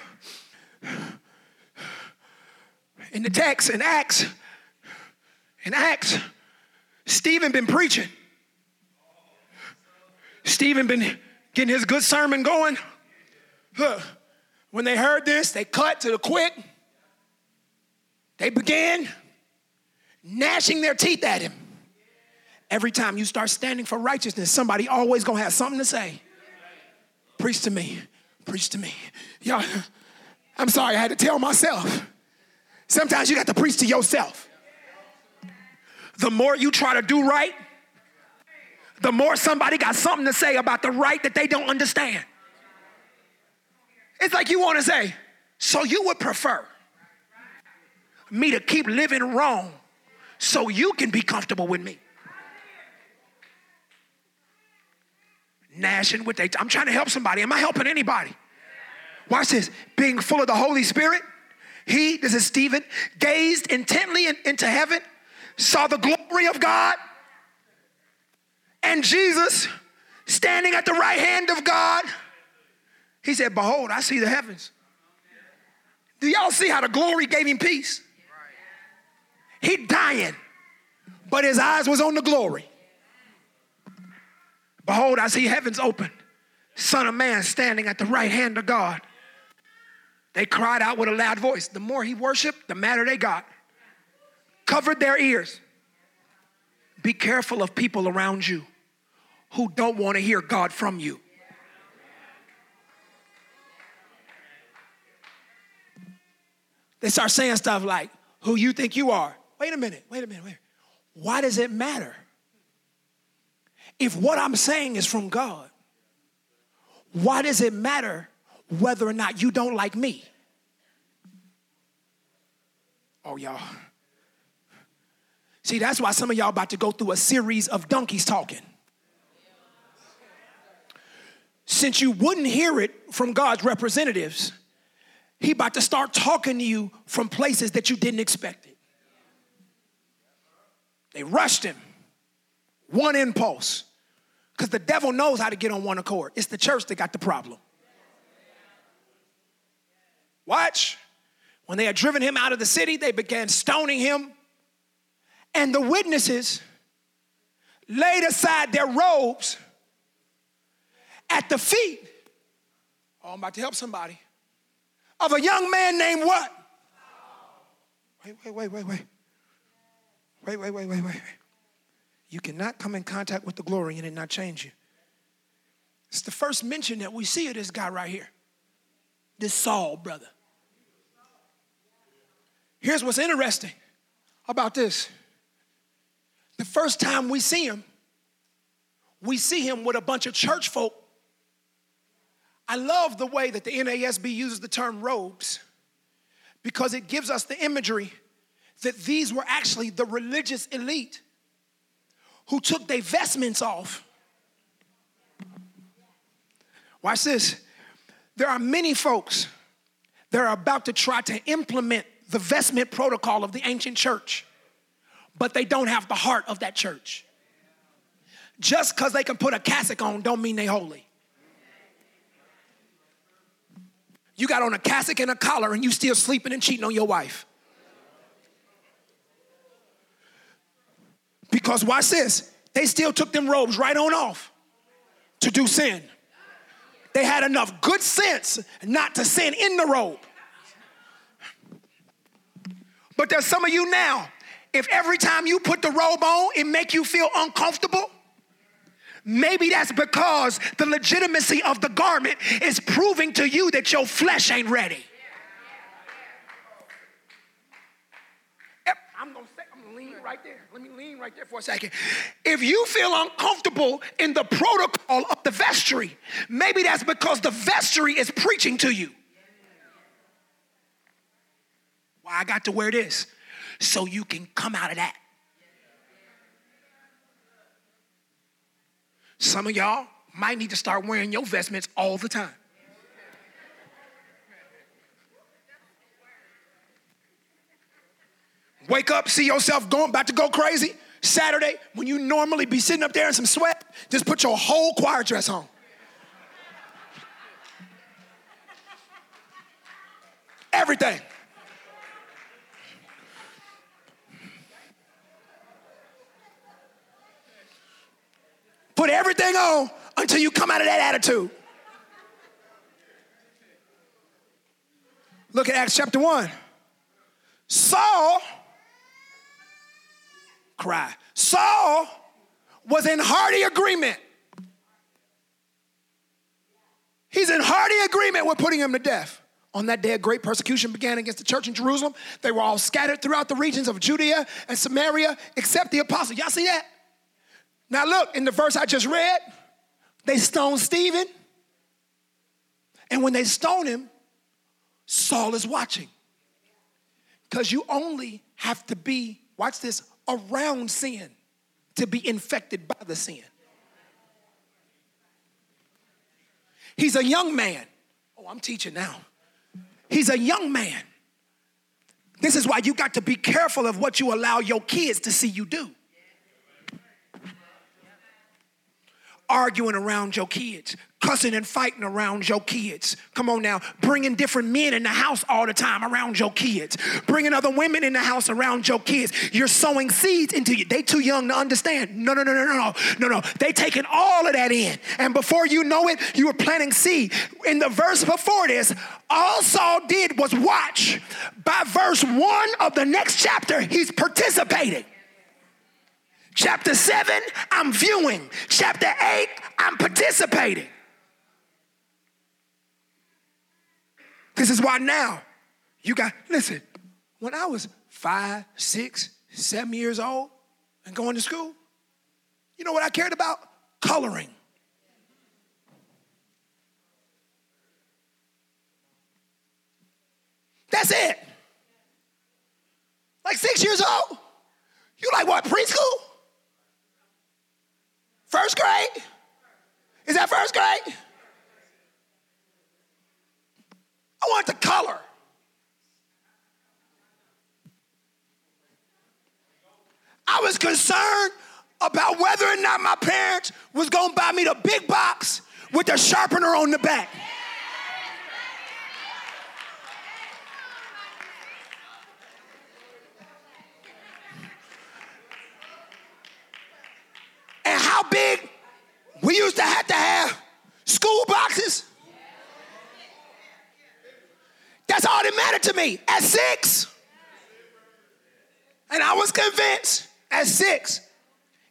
In the text, in Acts, in Acts, Stephen been preaching. Stephen been getting his good sermon going. When they heard this, they cut to the quick. They began gnashing their teeth at him. Every time you start standing for righteousness, somebody always gonna have something to say. Preach to me. Preach to me. Y'all, I'm sorry, I had to tell myself. Sometimes you got to preach to yourself. The more you try to do right, the more somebody got something to say about the right that they don't understand. It's like you want to say, so you would prefer me to keep living wrong so you can be comfortable with me. Gnashing with their. I'm trying to help somebody. Am I helping anybody? Watch this. Being full of the Holy Spirit, he, this is Stephen, gazed intently in, into heaven, saw the glory of God, and Jesus standing at the right hand of God. He said, Behold, I see the heavens. Do y'all see how the glory gave him peace? He dying, but his eyes was on the glory. Behold, I see heavens open. Son of man standing at the right hand of God. They cried out with a loud voice. The more he worshiped, the madder they got. Covered their ears. Be careful of people around you who don't want to hear God from you. They start saying stuff like, Who you think you are? Wait a minute, wait a minute, wait. Why does it matter? If what I'm saying is from God, why does it matter whether or not you don't like me. Oh, y'all. See, that's why some of y'all about to go through a series of donkeys talking. Since you wouldn't hear it from God's representatives, he about to start talking to you from places that you didn't expect it. They rushed him. One impulse. Because the devil knows how to get on one accord. It's the church that got the problem. Watch. When they had driven him out of the city, they began stoning him. And the witnesses laid aside their robes at the feet. Oh, I'm about to help somebody. Of a young man named what? Wait, wait, wait, wait, wait. Wait, wait, wait, wait, wait. You cannot come in contact with the glory and it not change you. It's the first mention that we see of this guy right here. This Saul brother. Here's what's interesting about this. The first time we see him, we see him with a bunch of church folk. I love the way that the NASB uses the term robes because it gives us the imagery that these were actually the religious elite who took their vestments off. Watch this. There are many folks that are about to try to implement the vestment protocol of the ancient church, but they don't have the heart of that church. Just because they can put a cassock on don't mean they holy. You got on a cassock and a collar and you still sleeping and cheating on your wife. Because watch this, they still took them robes right on off to do sin. They had enough good sense not to sin in the robe. But there's some of you now, if every time you put the robe on, it make you feel uncomfortable, maybe that's because the legitimacy of the garment is proving to you that your flesh ain't ready. I'm gonna say, I'm gonna lean right there. Let me lean right there for a second. If you feel uncomfortable in the protocol of the vestry, maybe that's because the vestry is preaching to you. Why I got to wear this? So you can come out of that. Some of y'all might need to start wearing your vestments all the time. Wake up, see yourself going about to go crazy. Saturday, when you normally be sitting up there in some sweat, just put your whole choir dress on. Everything. Put everything on until you come out of that attitude. Look at Acts chapter 1. Saul, cry. Saul was in hearty agreement. He's in hearty agreement with putting him to death. On that day, a great persecution began against the church in Jerusalem. They were all scattered throughout the regions of Judea and Samaria, except the apostles. Y'all see that? Now, look, in the verse I just read, they stoned Stephen. And when they stone him, Saul is watching. Because you only have to be, watch this, around sin to be infected by the sin. He's a young man Oh, I'm teaching now. He's a young man. This is why you got to be careful of what you allow your kids to see you do. arguing around your kids, cussing and fighting around your kids. Come on now, bringing different men in the house all the time around your kids, bringing other women in the house around your kids. You're sowing seeds into you. They too young to understand. No, no, no, no, no, no, no. They taking all of that in, and before you know it, you were planting seed. In the verse before this, all Saul did was watch. By verse one of the next chapter, he's participating. Chapter 7, I'm viewing. Chapter 8, I'm participating. This is why now you got, listen, when I was five, six, seven years old and going to school, you know what I cared about? Coloring. That's it. Like six years old. You like what, preschool? First grade? Is that first grade? I want the color. I was concerned about whether or not my parents was to buy me the big box with the sharpener on the back. And how big we used to have to have school boxes. That's all that mattered to me at six. And I was convinced at six,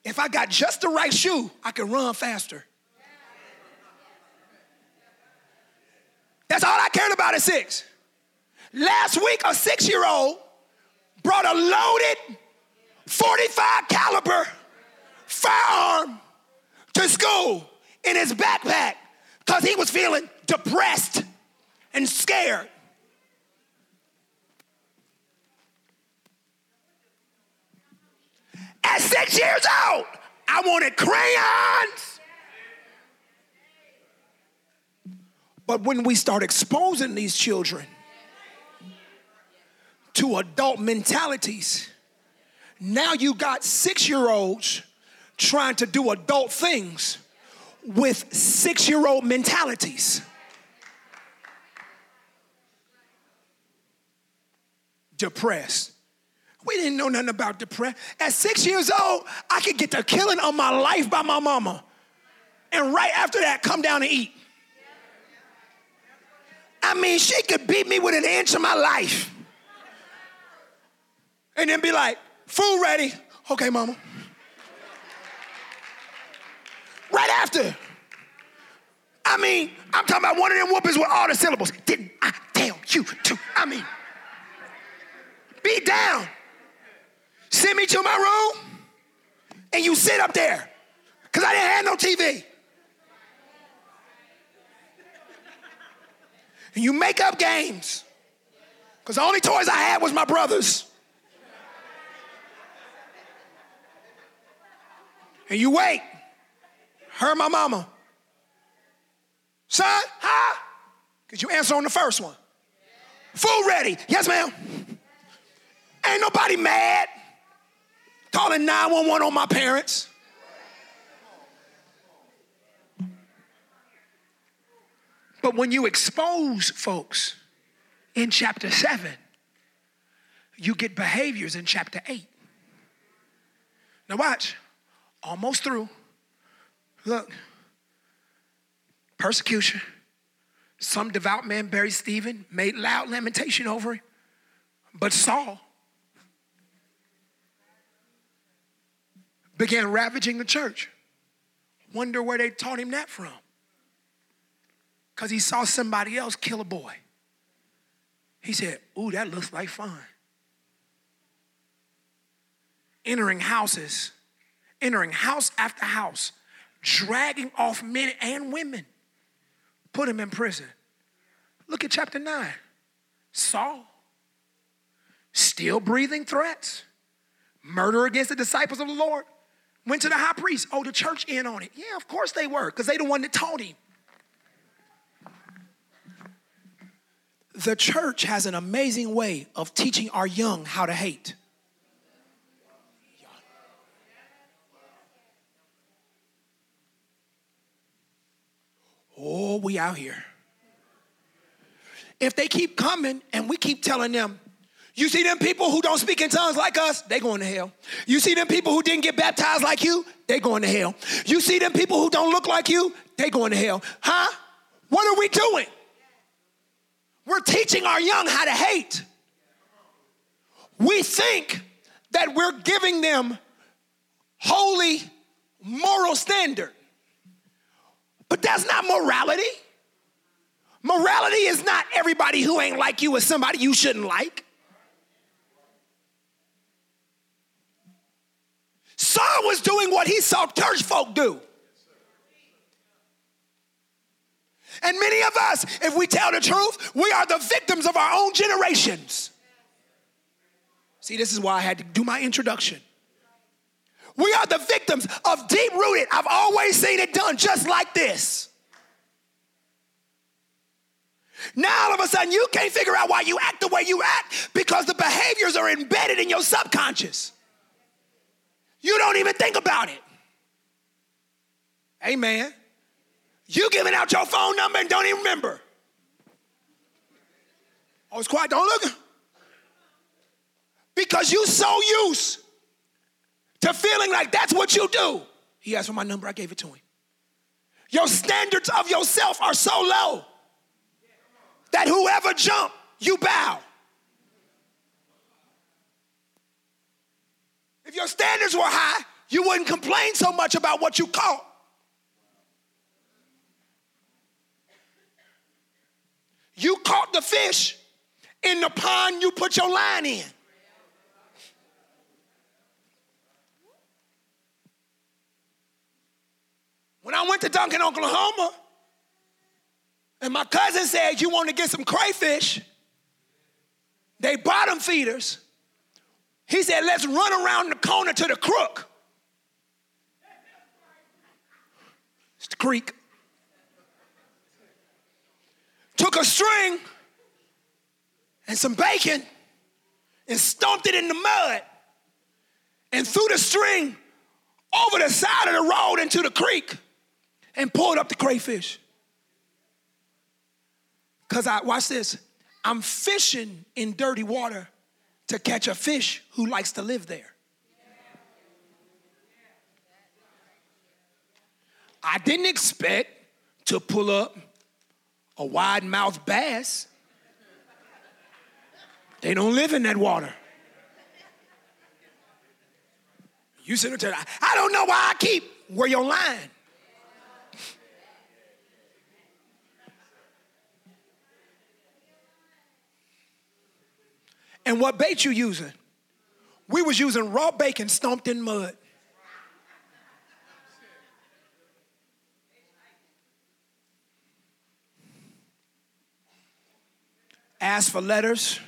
if I got just the right shoe, I could run faster. That's all I cared about at six. Last week, a six year old brought a loaded 45 caliber firearm to school in his backpack because he was feeling depressed and scared. At six years old, I wanted crayons. But when we start exposing these children to adult mentalities, now you got six year olds trying to do adult things with six year old mentalities. Depressed. We didn't know nothing about depression. At six years old, I could get the killing of my life by my mama. And right after that, come down and eat. I mean, she could beat me with an inch of my life. And then be like, food ready. Okay, mama. Right after. I mean, I'm talking about one of them whoopers with all the syllables. Didn't I tell you to? I mean, be down. Send me to my room and you sit up there because I didn't have no TV. And you make up games because the only toys I had was my brother's. And you wait. Her, my mama. Son, huh? Could you answer on the first one? Food ready. Yes, ma'am. Ain't nobody mad. Calling 911 on my parents. But when you expose folks in chapter 7, you get behaviors in chapter 8. Now, watch. Almost through. Look, persecution. Some devout man buried Stephen, made loud lamentation over him. But Saul began ravaging the church. Wonder where they taught him that from. Because he saw somebody else kill a boy. He said, Ooh, that looks like fun. Entering houses, entering house after house, dragging off men and women, put him in prison. Look at chapter 9. Saul, still breathing threats, murder against the disciples of the Lord. Went to the high priest. Oh, the church in on it. Yeah, of course they were, because they the one that taught him. The church has an amazing way of teaching our young how to hate. Oh, we out here. If they keep coming and we keep telling them, you see them people who don't speak in tongues like us, they going to hell. You see them people who didn't get baptized like you, they going to hell. You see them people who don't look like you, they going to hell. Huh? What are we doing? We're teaching our young how to hate. We think that we're giving them holy moral standard. But that's not morality. Morality is not everybody who ain't like you is somebody you shouldn't like. Saul was doing what he saw church folk do. And many of us, if we tell the truth, we are the victims of our own generations. See, this is why I had to do my introduction. We are the victims of deep rooted, I've always seen it done just like this. Now all of a sudden you can't figure out why you act the way you act because the behaviors are embedded in your subconscious. You don't even think about it. Amen. You giving out your phone number and don't even remember. Oh, it's quiet. Don't look. Because you so used to feeling like that's what you do. He asked for my number, I gave it to him. Your standards of yourself are so low that whoever jump, you bow. If your standards were high, you wouldn't complain so much about what you caught. You caught the fish in the pond you put your line in. When I went to Duncan, Oklahoma, and my cousin said, You want to get some crayfish? They bottom feeders. He said, Let's run around the corner to the crook. It's the creek. Took a string and some bacon and stomped it in the mud and threw the string over the side of the road into the creek and pulled up the crayfish. Because I, watch this, I'm fishing in dirty water to catch a fish who likes to live there. I didn't expect to pull up a wide mouthed bass. They don't live in that water. You sit there, I don't know why I keep where your line. And what bait you using? We was using raw bacon stomped in mud. Asked for letters,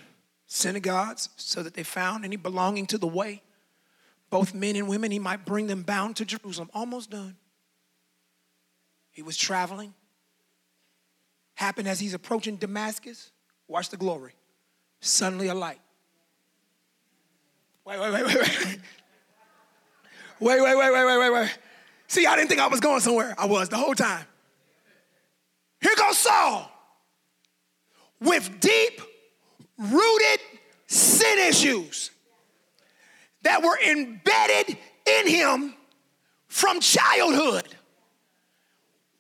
synagogues, so that they found any belonging to the way, both men and women, he might bring them bound to Jerusalem. Almost done. He was traveling. Happened as he's approaching Damascus. Watch the glory. Suddenly a light. Wait, wait, wait, wait, wait. Wait, wait, wait, wait, wait, wait. See, I didn't think I was going somewhere. I was the whole time. Here goes Saul with deep rooted sin issues that were embedded in him from childhood.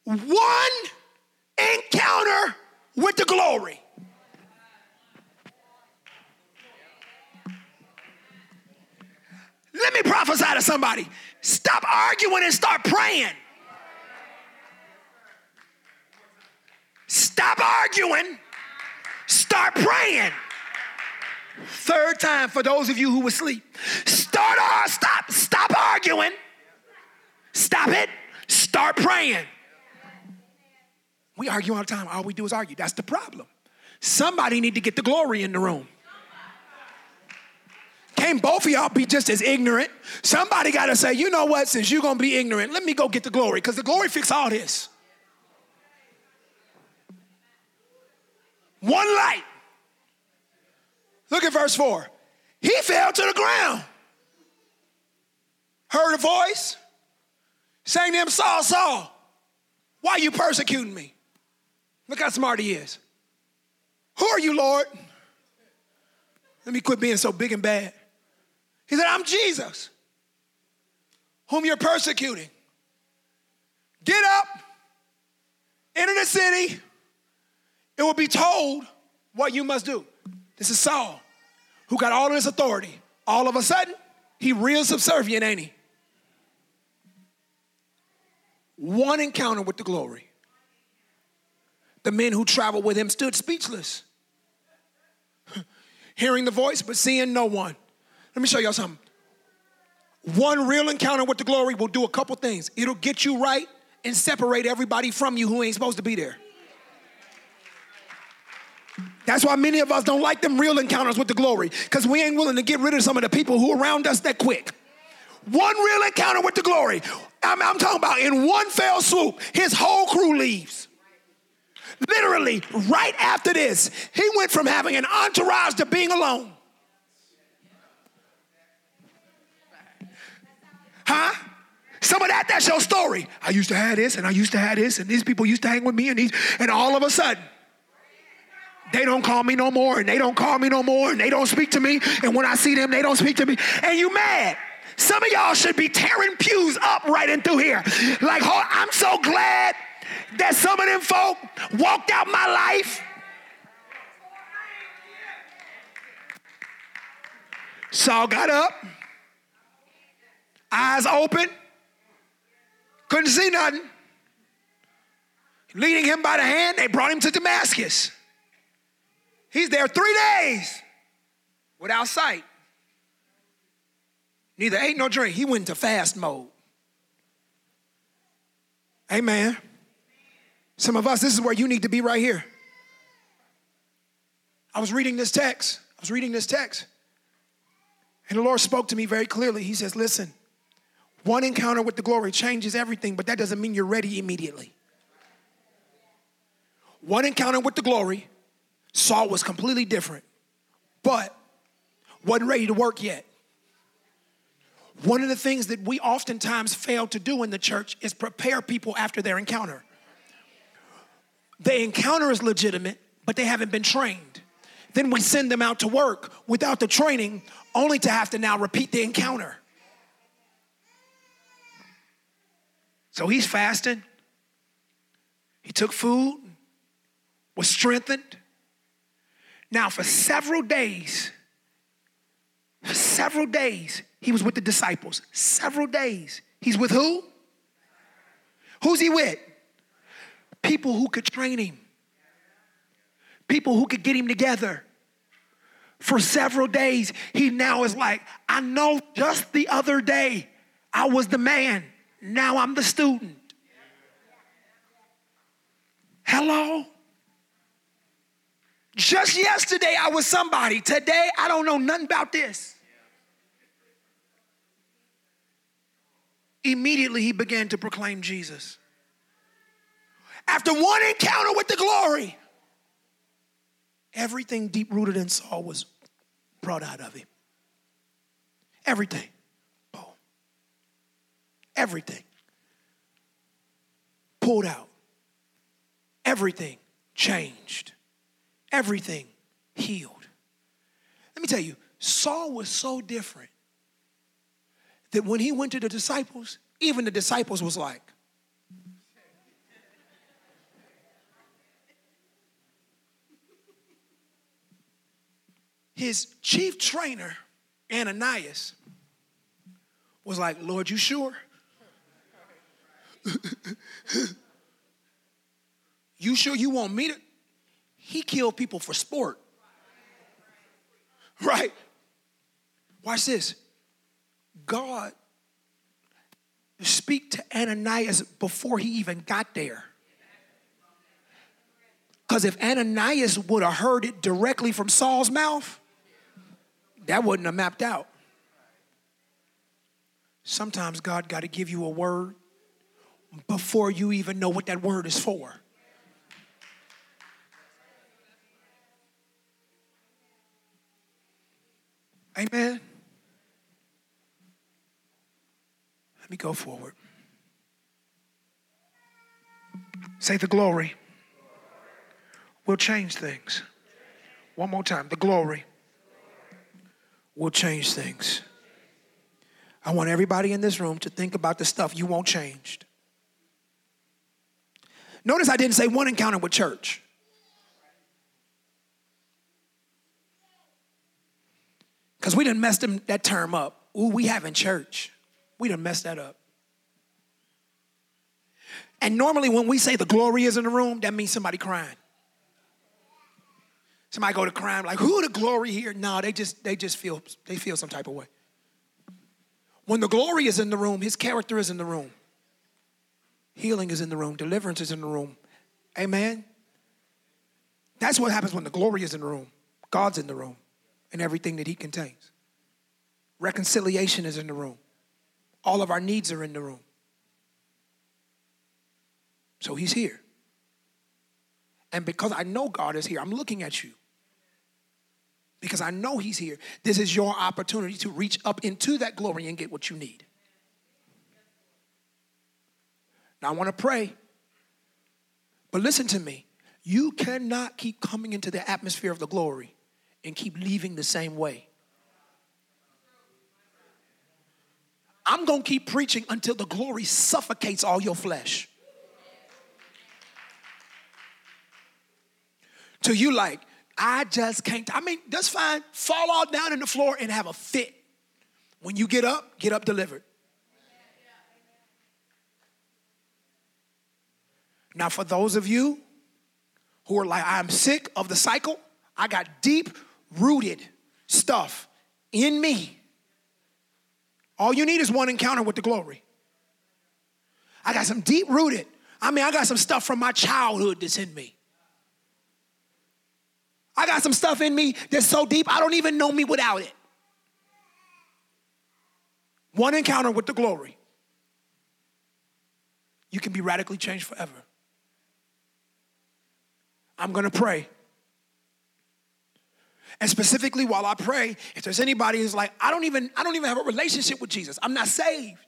One encounter with the glory. Let me prophesy to somebody. Stop arguing and start praying. Stop arguing, start praying. Third time for those of you who were asleep. Start uh, stop, stop arguing. Stop it. Start praying. We argue all the time. All we do is argue. That's the problem. Somebody need to get the glory in the room. Can't both of y'all be just as ignorant? Somebody got to say, you know what, since you're going to be ignorant, let me go get the glory because the glory fix all this. One light. Look at verse 4. He fell to the ground. Heard a voice, saying to him, Saul, Saul, why are you persecuting me? Look how smart he is. Who are you, Lord? Let me quit being so big and bad. He said, I'm Jesus, whom you're persecuting. Get up, enter the city, it will be told what you must do. This is Saul, who got all of his authority. All of a sudden, he real subservient, ain't he? One encounter with the glory. The men who traveled with him stood speechless, hearing the voice but seeing no one. Let me show y'all something. One real encounter with the glory will do a couple things. It'll get you right and separate everybody from you who ain't supposed to be there. That's why many of us don't like them real encounters with the glory, because we ain't willing to get rid of some of the people who around us that quick. One real encounter with the glory. I'm, I'm talking about in one fell swoop, his whole crew leaves. Literally, right after this, he went from having an entourage to being alone. Huh? Some of that, that's your story. I used to have this, and I used to have this, and these people used to hang with me, and these, and all of a sudden, they don't call me no more, and they don't call me no more, and they don't speak to me. And when I see them, they don't speak to me. And you mad. Some of y'all should be tearing pews up right in through here. Like, I'm so glad that some of them folk walked out my life. Saul got up, eyes open, couldn't see nothing. Leading him by the hand, they brought him to Damascus. He's there three days without sight. Neither ate nor drink. He went into fast mode. Amen. Some of us, this is where you need to be right here. I was reading this text. I was reading this text. And the Lord spoke to me very clearly. He says, Listen, one encounter with the glory changes everything, but that doesn't mean you're ready immediately. One encounter with the glory Saul was completely different, but wasn't ready to work yet. One of the things that we oftentimes fail to do in the church is prepare people after their encounter. The encounter is legitimate, but they haven't been trained. Then we send them out to work without the training, only to have to now repeat the encounter. So he's fasting. He took food, was strengthened, now, for several days, for several days, he was with the disciples. Several days. He's with who? Who's he with? People who could train him, people who could get him together. For several days, he now is like, I know just the other day I was the man, now I'm the student. Hello? Just yesterday, I was somebody. Today, I don't know nothing about this. Immediately, he began to proclaim Jesus. After one encounter with the glory, everything deep rooted in Saul was brought out of him. Everything. Everything. Pulled out. Everything changed everything healed. Let me tell you, Saul was so different that when he went to the disciples, even the disciples was like, his chief trainer, Ananias, was like, Lord, you sure? you sure you want me to? he killed people for sport. Right? Watch this. God speak to Ananias before he even got there. Because if Ananias would have heard it directly from Saul's mouth, that wouldn't have mapped out. Sometimes God got to give you a word before you even know what that word is for. Amen. Let me go forward. Say the glory We'll change things. One more time. The glory will change things. I want everybody in this room to think about the stuff you want changed. Notice I didn't say one encounter with church. Because we didn't mess them, that term up. Ooh, we having church. We done messed that up. And normally when we say the glory is in the room, that means somebody crying. Somebody go to crime like, who the glory here? No, they just they just feel they feel some type of way. When the glory is in the room, his character is in the room. Healing is in the room, deliverance is in the room. Amen. That's what happens when the glory is in the room. God's in the room and everything that he contains. Reconciliation is in the room. All of our needs are in the room. So he's here. And because I know God is here, I'm looking at you. Because I know he's here. This is your opportunity to reach up into that glory and get what you need. Now I want to pray. But listen to me. You cannot keep coming into the atmosphere of the glory and keep leaving the same way. I'm going to keep preaching until the glory suffocates all your flesh. Till you like, I just can't. I mean, that's fine. Fall all down in the floor and have a fit. When you get up, get up delivered. Now, for those of you who are like, I'm sick of the cycle, I got deep rooted stuff in me. All you need is one encounter with the glory. I got some deep rooted, I mean, I got some stuff from my childhood that's in me. I got some stuff in me that's so deep, I don't even know me without it. One encounter with the glory, you can be radically changed forever. I'm gonna pray. And specifically while I pray, if there's anybody who's like, I don't even, I don't even have a relationship with Jesus, I'm not saved.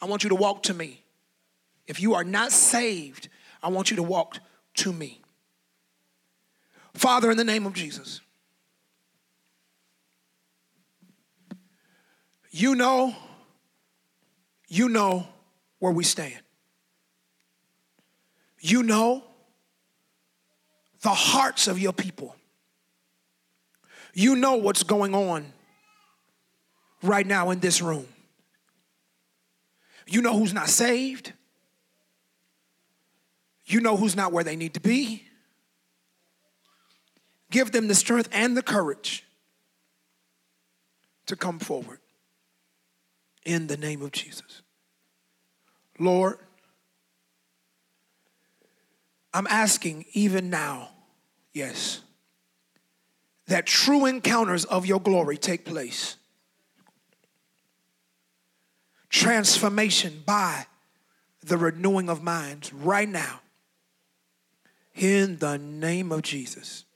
I want you to walk to me. If you are not saved, I want you to walk to me. Father, in the name of Jesus, you know, you know where we stand. You know the hearts of your people. You know what's going on right now in this room. You know who's not saved. You know who's not where they need to be. Give them the strength and the courage to come forward in the name of Jesus. Lord, I'm asking even now, yes, that true encounters of your glory take place. Transformation by the renewing of minds right now. In the name of Jesus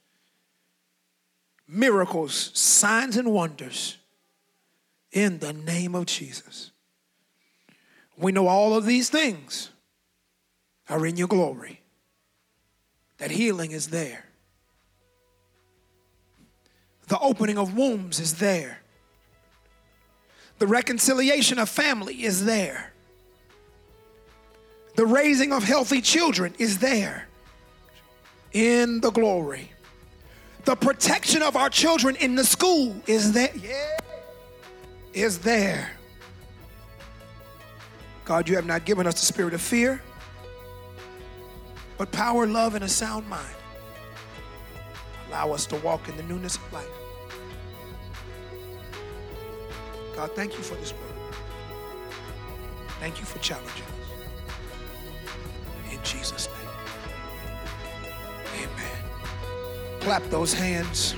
miracles, signs, and wonders in the name of Jesus. We know all of these things are in your glory, that healing is there, the opening of wombs is there, the reconciliation of family is there, the raising of healthy children is there in the glory. The protection of our children in the school is there. Yeah. Is there. God, you have not given us the spirit of fear, but power, love, and a sound mind. Allow us to walk in the newness of life. God, thank you for this word. Thank you for challenging us. In Jesus' name. Amen clap those hands.